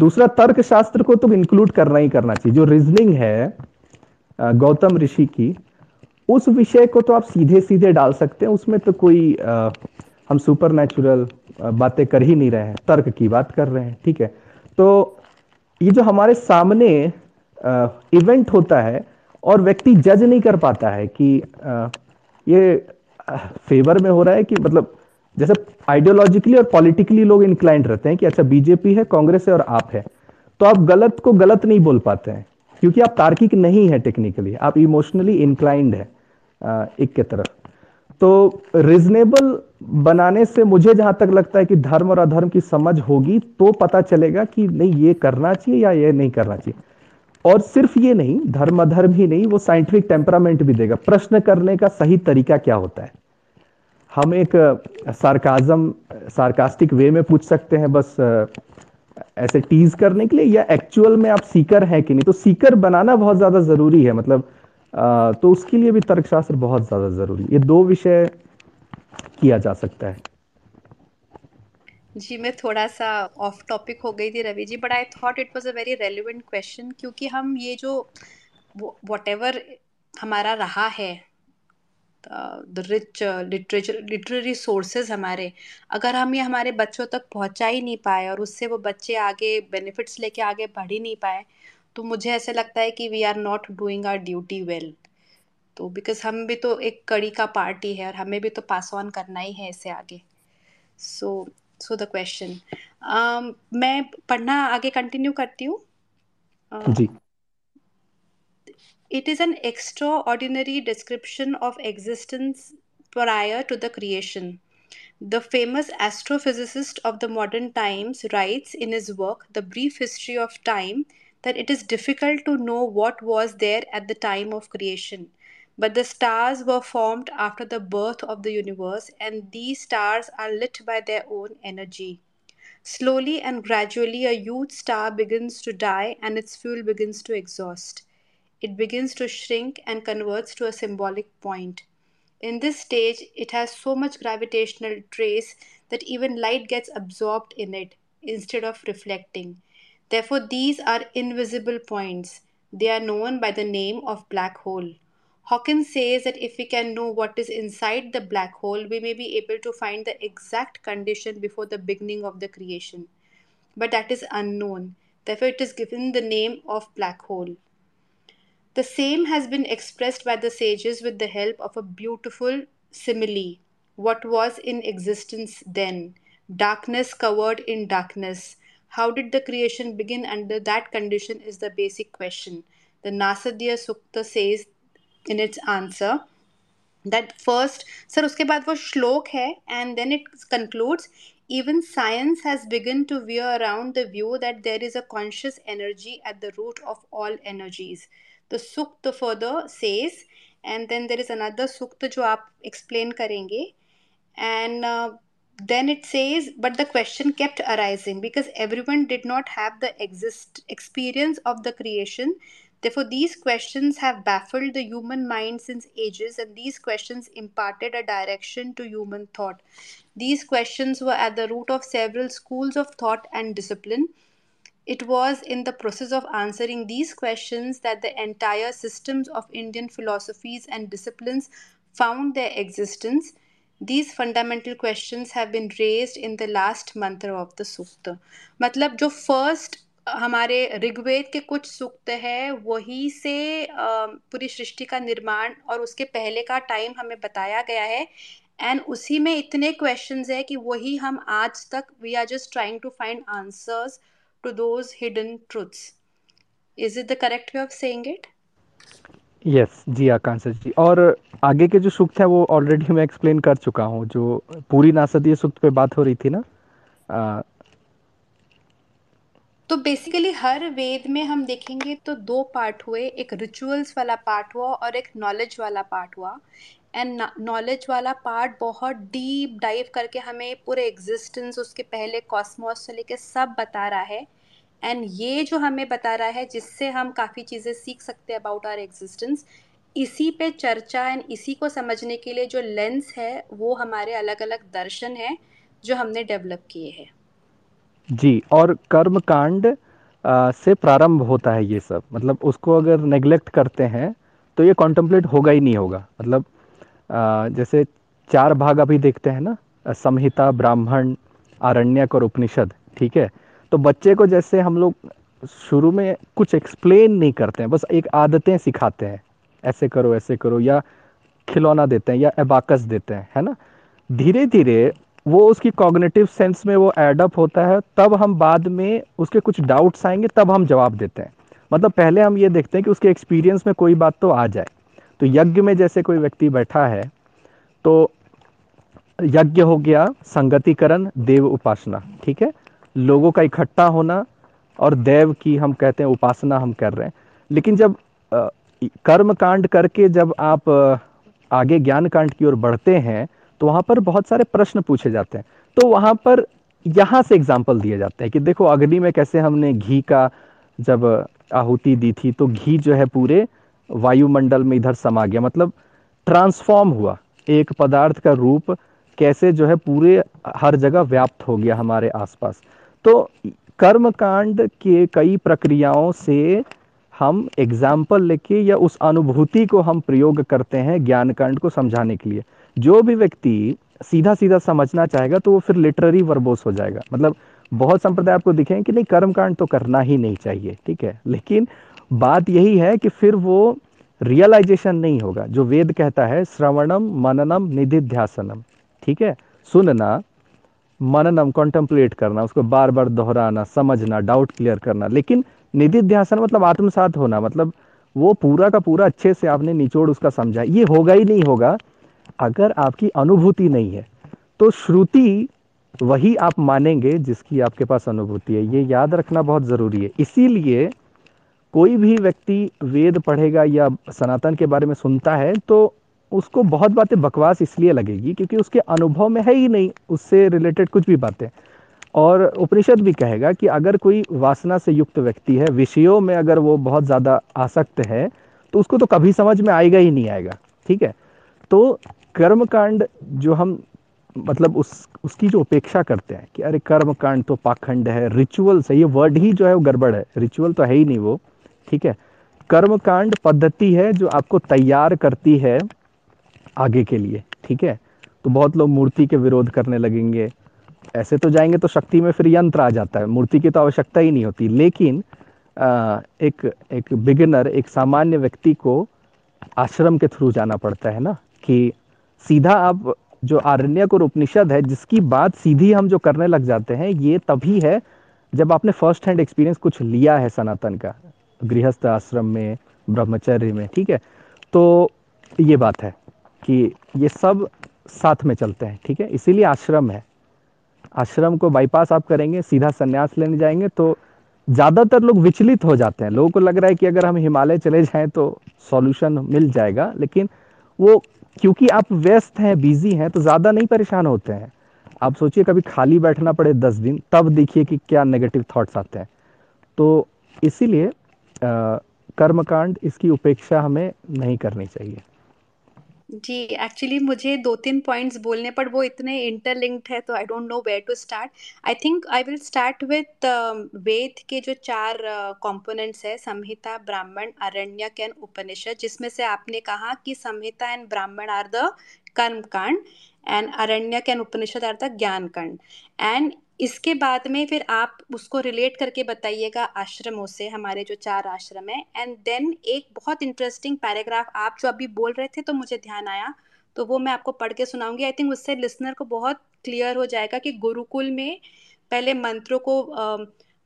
दूसरा तर्क शास्त्र को तो इंक्लूड करना ही करना चाहिए। जो रीजनिंग है गौतम ऋषि की उस विषय को तो आप सीधे सीधे डाल सकते हैं। उसमें तो कोई आ, हम सुपर बातें कर ही नहीं रहे हैं। तर्क की बात कर रहे हैं ठीक है? तो ये जो हमारे सामने इवेंट होता है और व्यक्ति जज नहीं कर पाता है कि आ, ये फेवर में हो रहा है कि मतलब जैसे आइडियोलॉजिकली और पॉलिटिकली लोग इंक्लाइंड रहते हैं कि अच्छा बीजेपी है, कांग्रेस है और आप है। तो आप गलत को गलत नहीं बोल पाते हैं, क्योंकि आप तार्किक नहीं है टेक्निकली आप इमोशनली इंक्लाइंड है एक के तरफ़। तो रिजनेबल बनाने से मुझे जहाँ तक लगता है कि धर्म और अधर्म की समझ होगी तो पता चलेगा कि नहीं, ये करना चाहिए या ये नहीं करना चाहिए। और सिर्फ़ ये नहीं, धर्म अधर्म ही नहीं, वो साइंटिफिक टेम्परामेंट भी देगा। प्रश्न करने का सही तरीका क्या होता है? हम एक सार्काजम सार्कास्टिक वे में पूछ सकते हैं, बस ऐसे टीज करने के लिए, या एक्चुअल में आप सीकर हैं कि नहीं? तो सीकर बनाना बहुत ज़्यादा ज़रूरी है मतलब तो उसके लिए भी तर्कशास्त्र बहुत ज़्यादा ज़रूरी ये दो विषय किया जा सकता है। जी, मैं थोड़ा सा ऑफ़ टॉपिक हो गई थी Ravi ji but I thought it was a very relevant question क्योंकि हम ये जो वट हमारा रहा है the rich literature literary sources हमारे अगर हम ये हमारे बच्चों तक पहुँचा ही नहीं पाए और उससे वो बच्चे आगे बेनिफिट्स लेके आगे बढ़ ही नहीं पाए तो मुझे ऐसे लगता है कि we are not doing our duty well तो बिकॉज़ हम भी तो एक कड़ी का पार्टी है और हमें भी तो पास ऑन करना ही है इससे आगे. सो सो द क्वेश्चन मैं पढ़ना आगे कंटिन्यू करती हूँ? uh, ji. It is an extraordinary description of existence prior to the creation. The famous astrophysicist of the modern times writes in his work, The Brief History of Time, that it is difficult to know what was there at the time of creation. But the stars were formed after the birth of the universe, and these stars are lit by their own energy. Slowly and gradually, a huge star begins to die and its fuel begins to exhaust it begins to shrink and converts to a symbolic point. In this stage, it has so much gravitational trace that even light gets absorbed in it instead of reflecting. Therefore, these are invisible points. They are known by the name of black hole. Hawkins says that if we can know what is inside the black hole, we may be able to find the exact condition before the beginning of the creation. But that is unknown. Therefore, it is given the name of black hole. The same has been expressed by the sages with the help of a beautiful simile. What was in existence then? Darkness covered in darkness. How did the creation begin under that condition is the basic question. The Nasadiya Sukta says in its answer that first, sir, uske baad wo shlok hai, and then it concludes even science has begun to veer around the view that there is a conscious energy at the root of all energies. The sukta further says, and then there is another sukta jo aap explain karenge, and uh, then it says, but the question kept arising because everyone did not have the exist experience of the creation. Therefore, these questions have baffled the human mind since ages, and these questions imparted a direction to human thought. These questions were at the root of several schools of thought and discipline it was in the process of answering these questions that the entire systems of Indian philosophies and disciplines found their existence. These fundamental questions have been raised in the last mantra of the Sukta. मतलब जो first हमारे ऋग्वेद के कुछ सूक्त है वही से पूरी सृष्टि का निर्माण और उसके पहले का टाइम हमें बताया गया है एंड उसी में इतने क्वेश्चंस है कि वही हम आज तक we are just trying to find answers to those hidden truths. Is it the correct way of saying it? Yes जी आकांक्षा जी और आगे के जो सूक्त है वो ऑलरेडी मैं एक्सप्लेन कर चुका हूँ जो पूरी नासदीय सूक्त पे बात हो रही थी ना आ, तो बेसिकली हर वेद में हम देखेंगे तो दो पार्ट हुए एक रिचुअल्स वाला पार्ट हुआ और एक नॉलेज वाला पार्ट हुआ एंड नॉलेज वाला पार्ट बहुत डीप डाइव करके हमें पूरे एग्जिस्टेंस उसके पहले कॉस्मोस से लेके सब बता रहा है। एंड ये जो हमें बता रहा है, जिससे हम काफ़ी चीज़ें सीख सकते हैं अबाउट आर एग्जिस्टेंस इसी पे चर्चा एंड इसी को समझने के लिए जो लेंस है, वो हमारे अलग अलग दर्शन है, जो हमने डेवलप किए हैं। जी, और कर्म कांड से प्रारंभ होता है ये सब। मतलब उसको अगर नेग्लेक्ट करते हैं तो ये कॉन्टम्पलेट होगा ही नहीं होगा। मतलब जैसे चार भाग अभी देखते हैं ना संहिता, ब्राह्मण, आरण्यक और उपनिषद, ठीक है? तो बच्चे को जैसे हम लोग शुरू में कुछ एक्सप्लेन नहीं करते हैं, बस एक आदतें सिखाते हैं। ऐसे करो ऐसे करो, या खिलौना देते हैं, या एबाकस देते हैं, है ना? धीरे धीरे वो उसकी कॉग्निटिव सेंस में वो एडअप होता है, तब हम बाद में उसके कुछ डाउट्स आएँगे, तब हम जवाब देते हैं। मतलब पहले हम ये देखते हैं कि उसके एक्सपीरियंस में कोई बात तो आ जाए। तो यज्ञ में जैसे कोई व्यक्ति बैठा है तो यज्ञ हो गया संगतिकरण, देव उपासना, ठीक है? लोगों का इकट्ठा होना और देव की हम कहते हैं उपासना हम कर रहे हैं। लेकिन जब कर्म कांड करके जब आप आगे ज्ञान कांड की ओर बढ़ते हैं तो वहाँ पर बहुत सारे प्रश्न पूछे जाते हैं। तो वहाँ पर यहाँ से एग्ज़ाम्पल दिए जाते हैं कि देखो अग्नि में कैसे हमने घी का जब आहुति दी थी तो घी जो है पूरे वायुमंडल में इधर समा गया। मतलब ट्रांसफॉर्म हुआ। एक पदार्थ का रूप कैसे जो है पूरे हर जगह व्याप्त हो गया हमारे आसपास। तो कर्म कांड के कई प्रक्रियाओं से हम एग्ज़ाम्पल लेके या उस अनुभूति को हम प्रयोग करते हैं ज्ञान कांड को समझाने के लिए। जो भी व्यक्ति सीधा सीधा समझना चाहेगा तो वो फिर लिटररी वर्बोस हो जाएगा। मतलब बहुत संप्रदाय आपको दिखेंगे कि नहीं कर्म कांड तो करना ही नहीं चाहिए, ठीक है? लेकिन बात यही है कि फिर वो रियलाइजेशन नहीं होगा, जो वेद कहता है, श्रवणम मननम निधिध्यासनम। ठीक है? सुनना, मननम कॉन्टम्पलेट करना, उसको बार बार दोहराना, समझना डाउट क्लियर करना। लेकिन निधिध्यासन मतलब आत्मसात होना मतलब वो पूरा का पूरा अच्छे से आपने निचोड़ उसका समझा। ये होगा ही नहीं होगा, अगर आपकी अनुभूति नहीं है। तो श्रुति वही आप मानेंगे जिसकी आपके पास अनुभूति है। ये याद रखना बहुत ज़रूरी है। इसीलिए कोई भी व्यक्ति वेद पढ़ेगा या सनातन के बारे में सुनता है तो उसको बहुत बातें बकवास इसलिए लगेगी क्योंकि उसके अनुभव में है ही नहीं, उससे रिलेटेड कुछ भी बातें। और उपनिषद भी कहेगा कि अगर कोई वासना से युक्त व्यक्ति है, विषयों में अगर वो बहुत ज़्यादा आसक्त है तो उसको तो कभी समझ में आएगा ही नहीं आएगा, ठीक है? तो कर्म कांड जो हम मतलब उस, उसकी जो उपेक्षा करते हैं कि अरे कर्म कांड तो पाखंड है रिचुअल्स है ये वर्ड ही जो है वो गड़बड़ है रिचुअल तो है ही नहीं वो। ठीक है? कर्म कांड पद्धति है जो आपको तैयार करती है आगे के लिए ठीक है? तो बहुत लोग मूर्ति के विरोध करने लगेंगे। ऐसे तो जाएँगे तो शक्ति में फिर यंत्र आ जाता है। मूर्ति की तो आवश्यकता ही नहीं होती। लेकिन आ, एक एक बिगिनर एक सामान्य व्यक्ति को आश्रम के थ्रू जाना पड़ता है ना? कि सीधा आप जो आरण्य और उपनिषद है जिसकी बात सीधी हम जो करने लग जाते हैं ये तभी है जब आपने फ़र्स्ट हैंड एक्सपीरियंस कुछ लिया है सनातन का। गृहस्थ आश्रम में, ब्रह्मचर्य में, ठीक है? तो ये बात है कि ये सब साथ में चलते हैं, ठीक है? इसीलिए आश्रम है। आश्रम को बाईपास आप करेंगे, सीधा संन्यास लेने जाएँगे तो ज़्यादातर लोग विचलित हो जाते हैं। लोगों को लग रहा है कि अगर हम हिमालय चले जाएँ तो सॉल्यूशन मिल जाएगा, लेकिन वो क्योंकि आप व्यस्त हैं बिज़ी हैं तो ज़्यादा नहीं परेशान होते हैं। आप सोचिए, कभी खाली बैठना पड़े दस दिन, तब देखिए कि क्या नेगेटिव थॉट्स आते हैं। तो इसीलिए कर्मकांड इसकी उपेक्षा हमें नहीं करनी चाहिए। जी एक्चुअली मुझे दो तीन पॉइंट्स बोलने, पर वो इतने इंटरलिंक्ड है तो I don't know where to start I think I will start with Veda के जो चार कंपोनेंट्स है, संहिता, ब्राह्मण, अरण्यक एंड उपनिषद, जिसमें से आपने कहा कि Samhita and Brahmana are the karma kanda and Aranyaka and Upanishad the jnana kanda and इसके बाद में फिर आप उसको रिलेट करके बताइएगा आश्रमों से, हमारे जो चार आश्रम है। एंड देन एक बहुत इंटरेस्टिंग पैराग्राफ आप जो अभी बोल रहे थे तो मुझे ध्यान आया तो वो मैं आपको पढ़ के सुनाऊँगी। आई थिंक उससे लिसनर को बहुत क्लियर हो जाएगा कि गुरुकुल में पहले मंत्रों को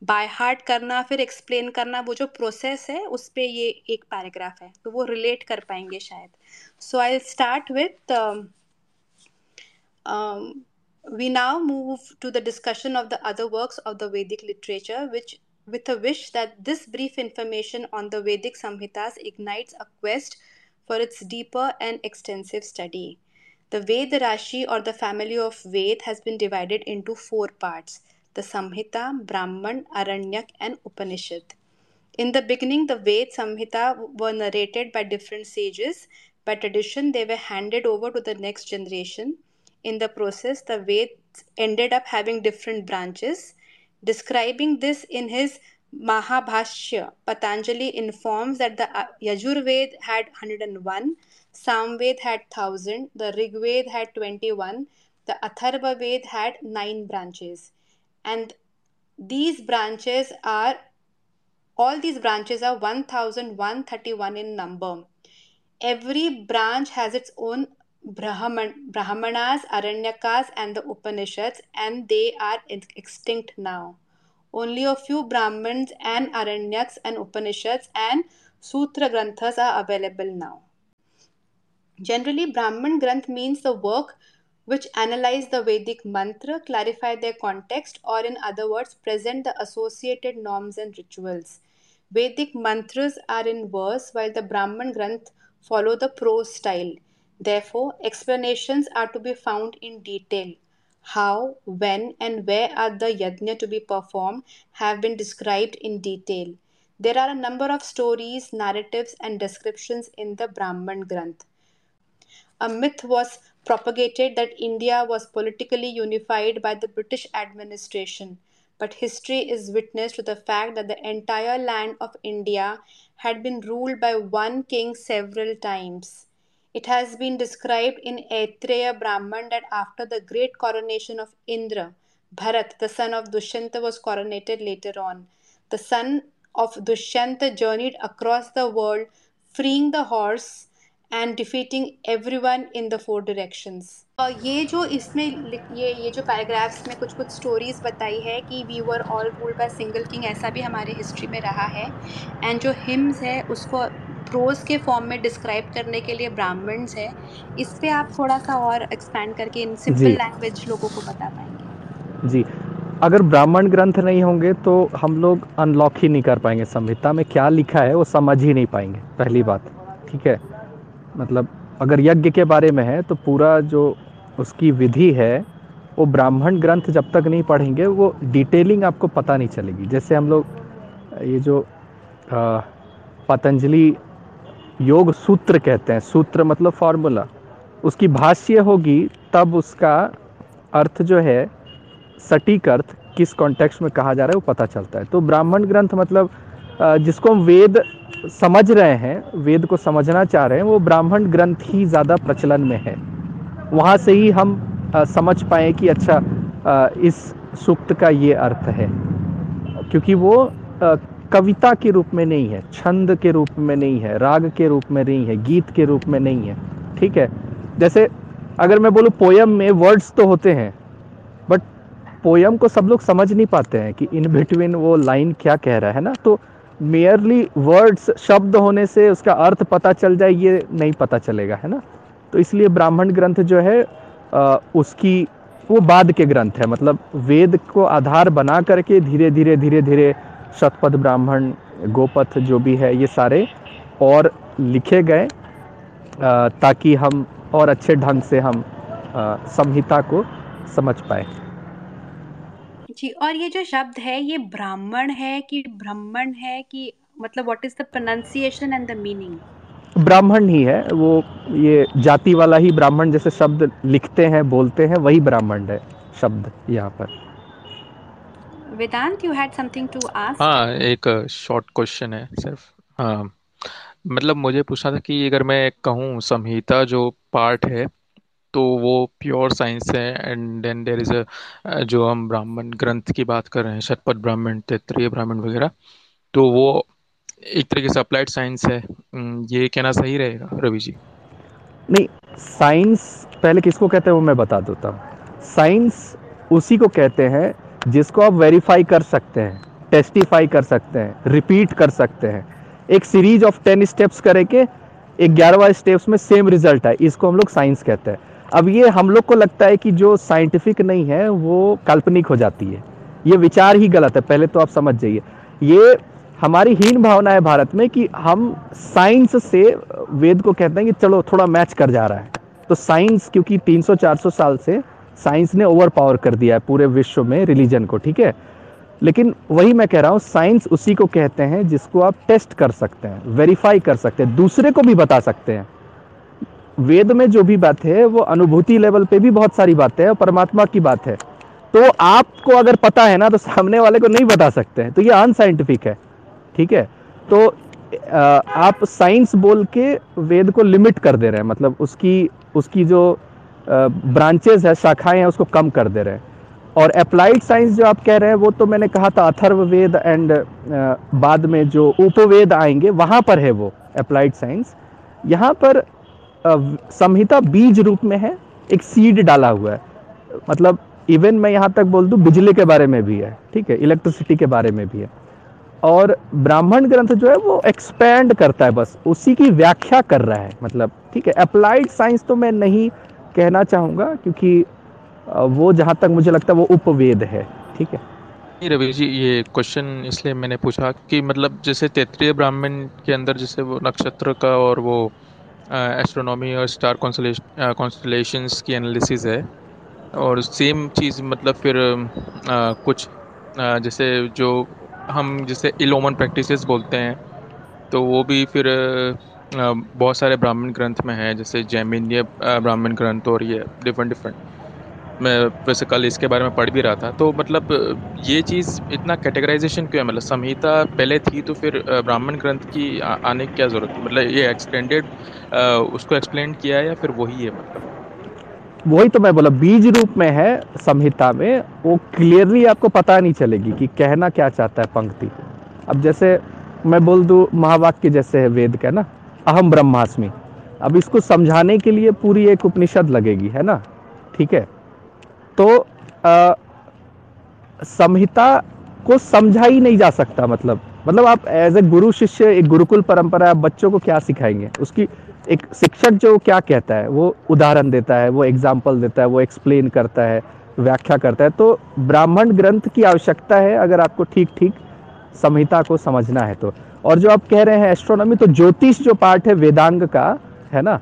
बाय हार्ट करना, फिर एक्सप्लेन करना, वो जो प्रोसेस है, उस पर ये एक पैराग्राफ है तो वो रिलेट कर पाएँगे शायद। So I start with we now move to the discussion of the other works of the Vedic literature which with a wish that this brief information on the Vedic Samhitas ignites a quest for its deeper and extensive study the Veda rashi और the family of Veda has been divided into four parts the Samhita, Brahman, Aranyak, and Upanishad. In the beginning, the Ved Samhita were narrated by different sages. By tradition, they were handed over to the next generation in the process, the Veds ended up having different branches. Describing this in his Mahabhashya, Patanjali informs that the uh, Yajurved had 101, Samved had 1000, the Rigved had 21, the Atharva Ved had 9 branches. And these branches are all these branches are 1131 in number. Every branch has its own Brahman, Brahmanas, Aranyakas, and the Upanishads, and they are extinct now. Only a few Brahmins and Aranyaks and Upanishads and Sutra Granthas are available now. Generally, Brahman Granth means the work which analyze the Vedic mantra, clarify their context, or in other words, present the associated norms and rituals. Vedic mantras are in verse while the Brahman Granth follow the prose style. Therefore, explanations are to be found in detail. How, when, and where are the yajna to be performed have been described in detail. There are a number of stories, narratives, and descriptions in the Brahman Granth. A myth was propagated that India was politically unified by the British administration, but history is witness to the fact that the entire land of India had been ruled by one king several times. It has been described in Aitreya Brahman that after the great coronation of Indra, Bharat, the son of Dushyanta, was coronated later on. The son of Dushyanta journeyed across the world, freeing the horse and defeating everyone in the four directions. ये जो इसमें ये ये जो paragraphs में कुछ कुछ stories बताई है कि we were all ruled by single king ऐसा भी हमारे हिस्ट्री में रहा है। एंड जो हिम्स है उसको प्रोज के फॉर्म में डिस्क्राइब करने के लिए ब्राह्मण्स है। इस पे आप थोड़ा सा और एक्सपैंड करके इन सिंपल लैंग्वेज लोगों को बता पाएँगे। जी। अगर ब्राह्मण ग्रंथ नहीं होंगे तो हम लोग अनलॉक ही नहीं कर पाएँगे। संहिता में क्या लिखा है वो समझ ही नहीं पाएँगे। पहली बात ठीक है? मतलब अगर यज्ञ के बारे में है तो पूरा जो उसकी विधि है, वो ब्राह्मण ग्रंथ जब तक नहीं पढ़ेंगे, वो डिटेलिंग आपको पता नहीं चलेगी। जैसे हम लोग, ये जो पतंजलि योग सूत्र कहते हैं, सूत्र मतलब फॉर्मूला उसकी भाष्य होगी, तब उसका अर्थ जो है, सटीक अर्थ किस कॉन्टेक्स्ट में कहा जा रहा है, वो पता चलता है। तो ब्राह्मण ग्रंथ मतलब जिसको हम वेद समझ रहे हैं, वेद को समझना चाह रहे हैं, वो ब्राह्मण ग्रंथ ही ज़्यादा प्रचलन में है। वहाँ से ही हम समझ पाए कि अच्छा इस सूक्त का ये अर्थ है। क्योंकि वो कविता के रूप में नहीं है, छंद के रूप में नहीं है, राग के रूप में नहीं है, गीत के रूप में नहीं है, ठीक है? जैसे अगर मैं बोलूँ पोयम में वर्ड्स तो होते हैं, बट पोयम को सब लोग समझ नहीं पाते हैं कि इन बिटवीन वो लाइन क्या कह रहा है ना? तो मेयरली वर्ड्स शब्द होने से उसका अर्थ पता चल जाए ये नहीं पता चलेगा है ना? तो इसलिए ब्राह्मण ग्रंथ जो है आ, उसकी वो बाद के ग्रंथ है। मतलब वेद को आधार बना करके धीरे धीरे धीरे धीरे शतपथ ब्राह्मण गोपथ जो भी है ये सारे और लिखे गए ताकि हम और अच्छे ढंग से हम संहिता को समझ पाए। जी और ये जो शब्द है ये ब्राह्मण है कि ब्राह्मण है कि मतलब what is the pronunciation and the meaning Brahmana ही है वो ये जाति वाला ही ब्राह्मण जैसे शब्द लिखते हैं बोलते हैं वही ब्राह्मण है शब्द यहाँ पर। Vedanta you had something to ask हाँ एक शॉर्ट क्वेश्चन है सिर्फ़ हाँ। मतलब मुझे पूछना था कि अगर मैं कहूँ संहिता जो पार्ट है तो वो प्योर साइंस है and then there is a जो हम ब्राह्मण ग्रंथ की बात कर रहे हैं, शतपथ ब्राह्मण तैत्रीय ब्राह्मण वगैरह तो वो एक तरीके से अप्लाइड साइंस है। ये कहना सही रहेगा, रवि जी? नहीं साइंस पहले किसको कहते हैं वो मैं बता देता हूँ। साइंस उसी को कहते हैं जिसको आप वेरीफाई कर सकते हैं टेस्टिफाई कर सकते हैं रिपीट कर सकते हैं। एक सीरीज़ ऑफ़ टेन स्टेप्स करेंगे ग्यारहवा स्टेप्स में सेम रिज़ल्ट है, इसको हम लोग साइंस कहते हैं। अब ये हम लोग को लगता है कि जो साइंटिफिक नहीं है, वो काल्पनिक हो जाती है। ये विचार ही गलत है, पहले तो आप समझ जाइए। ये हमारी हीन भावना है भारत में कि हम साइंस से वेद को कहते हैं कि चलो, थोड़ा मैच कर जा रहा है। तो साइंस क्योंकि 300-400 साल से साइंस ने ओवर पावर कर दिया है पूरे विश्व में रिलीजन को, ठीक है? लेकिन वही मैं कह रहा हूँ साइंस उसी को कहते हैं जिसको आप टेस्ट कर सकते हैं वेरीफाई कर सकते हैं, दूसरे को भी बता सकते हैं। वेद में जो भी बात है, वो अनुभूति लेवल पे भी बहुत सारी बातें हैं और परमात्मा की बात है। तो आपको अगर पता है ना तो सामने वाले को नहीं बता सकते हैं। तो ये अनसाइंटिफिक है, ठीक है? तो आप साइंस बोल के वेद को लिमिट कर दे रहे हैं। मतलब उसकी उसकी जो ब्रांचेस है, शाखाएँ हैं, उसको कम कर दे रहे हैं। और अप्लाइड साइंस जो आप कह रहे हैं, वो तो मैंने कहा था अथर्ववेद एंड बाद में जो उपवेद आएँगे, वहाँ पर है वो अप्लाइड साइंस यहाँ पर संहिता बीज रूप में है, एक सीड डाला हुआ है। मतलब इवन मैं यहाँ तक बोल दूँ, बिजली के बारे में भी है, ठीक है इलेक्ट्रिसिटी के बारे में भी है। और ब्राह्मण ग्रंथ जो है, वो एक्सपेंड करता है बस, उसी की व्याख्या कर रहा है मतलब ठीक है। अप्लाइड साइंस तो मैं नहीं कहना चाहूँगा, क्योंकि वो जहाँ तक मुझे लगता है, वो उपवेद है, ठीक है। रवि जी, ये क्वेश्चन इसलिए मैंने पूछा कि मतलब जैसे तैतरीय ब्राह्मण के अंदर, जैसे वो नक्षत्र का और वो एस्ट्रोनॉमी और स्टार कॉन्स्टलेशंस की एनालिसिस है। और सेम चीज़ मतलब फिर आ, कुछ आ, जैसे जो हम जैसे इलोमन प्रैक्टिसेस बोलते हैं तो वो भी फिर बहुत सारे ब्राह्मण ग्रंथ में हैं जैसे जैमिन्य ब्राह्मण ग्रंथ और ये डिफरेंट डिफरेंट मैं वैसे कल इसके बारे में पढ़ भी रहा था। तो मतलब ये चीज़ इतना कैटेगराइजेशन क्यों है? मतलब संहिता पहले थी तो फिर ब्राह्मण ग्रंथ की आ, आने की क्या ज़रूरत है मतलब ये एक्सटेंडेड उसको एक्सप्लेन किया है या फिर वही है मतलब? वही तो मैं बोला बीज रूप में है संहिता में वो क्लियरली आपको पता नहीं चलेगी कि कहना क्या चाहता है पंक्ति। अब जैसे मैं बोल दू महावाक्य जैसे है वेद का ना अहम ब्रह्मास्मि। अब इसको समझाने के लिए पूरी एक उपनिषद लगेगी है ना? ठीक है? तो संहिता को समझा ही नहीं जा सकता मतलब। मतलब आप एज ए गुरु शिष्य, एक गुरुकुल परंपरा, आप बच्चों को क्या सिखाएँगे? उसकी एक शिक्षक जो क्या कहता है, वो उदाहरण देता है, वो एग्ज़ाम्पल देता है, वो एक्सप्लेन करता है, व्याख्या करता है। तो ब्राह्मण ग्रंथ की आवश्यकता है अगर आपको ठीक ठीक संहिता को समझना है तो। और जो आप कह रहे हैं एस्ट्रोनॉमी तो ज्योतिष जो पार्ट है वेदांग का, है ना?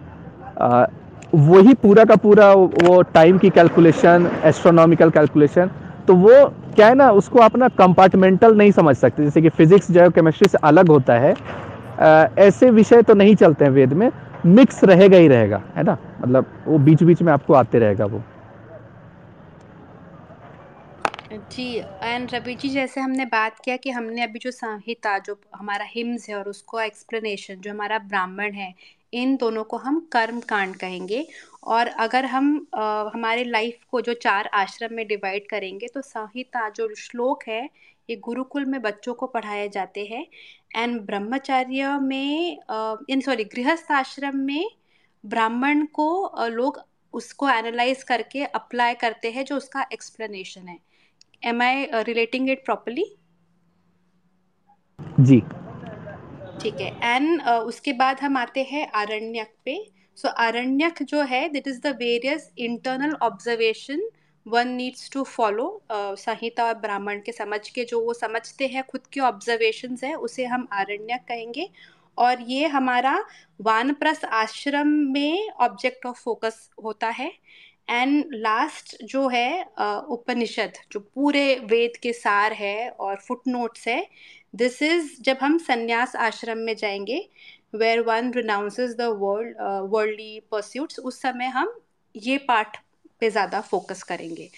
वही पूरा का पूरा वो टाइम की कैलकुलेशन एस्ट्रोनॉमिकल कैलकुलेशन तो वो क्या है ना उसको आप ना कंपार्टमेंटल नहीं समझ सकते। जैसे कि फिजिक्स जो केमिस्ट्री से अलग होता है। आ, ऐसे विषय तो नहीं चलते हैं वेद में मिक्स रहेगा ही रहेगा है ना? मतलब वो बीच बीच में आपको आते रहेगा वो। जी एंड रवि जी जैसे हमने बात किया कि हमने अभी जो संहिता जो हमारा हिम्स है और उसको एक्सप्लेनेशन जो हमारा ब्राह्मण है इन दोनों को हम कर्म कांड कहेंगे। और अगर हम आ, हमारे लाइफ को जो चार आश्रम में डिवाइड करेंगे तो संहिता जो श्लोक है ये गुरुकुल में बच्चों को पढ़ाए जाते हैं। एंड ब्रह्मचार्य में इन सॉरी गृहस्थ आश्रम में ब्राह्मण को लोग उसको एनालाइज करके अप्लाई करते हैं जो उसका एक्सप्लेनेशन है। Am I relating it properly ji. ठीक है। एंड uh, उसके बाद हम आते हैं आरण्यक पे। सो so, आरण्यक जो है that is the various internal observation one needs to follow Samhita और ब्राह्मण के समझ के जो वो समझते हैं खुद के ऑब्जर्वेशन है उसे हम आरण्यक कहेंगे। और ये हमारा वानप्रस्थ आश्रम में ऑब्जेक्ट ऑफ़ फोकस होता है। एंड लास्ट जो है उपनिषद, जो पूरे वेद के सार है और फुट नोट्स है दिस इज़ जब हम संन्यास आश्रम में जाएँगे where one renounces the world worldly pursuits उस समय हम ये पाठ पे ज़्यादा फोकस करेंगे।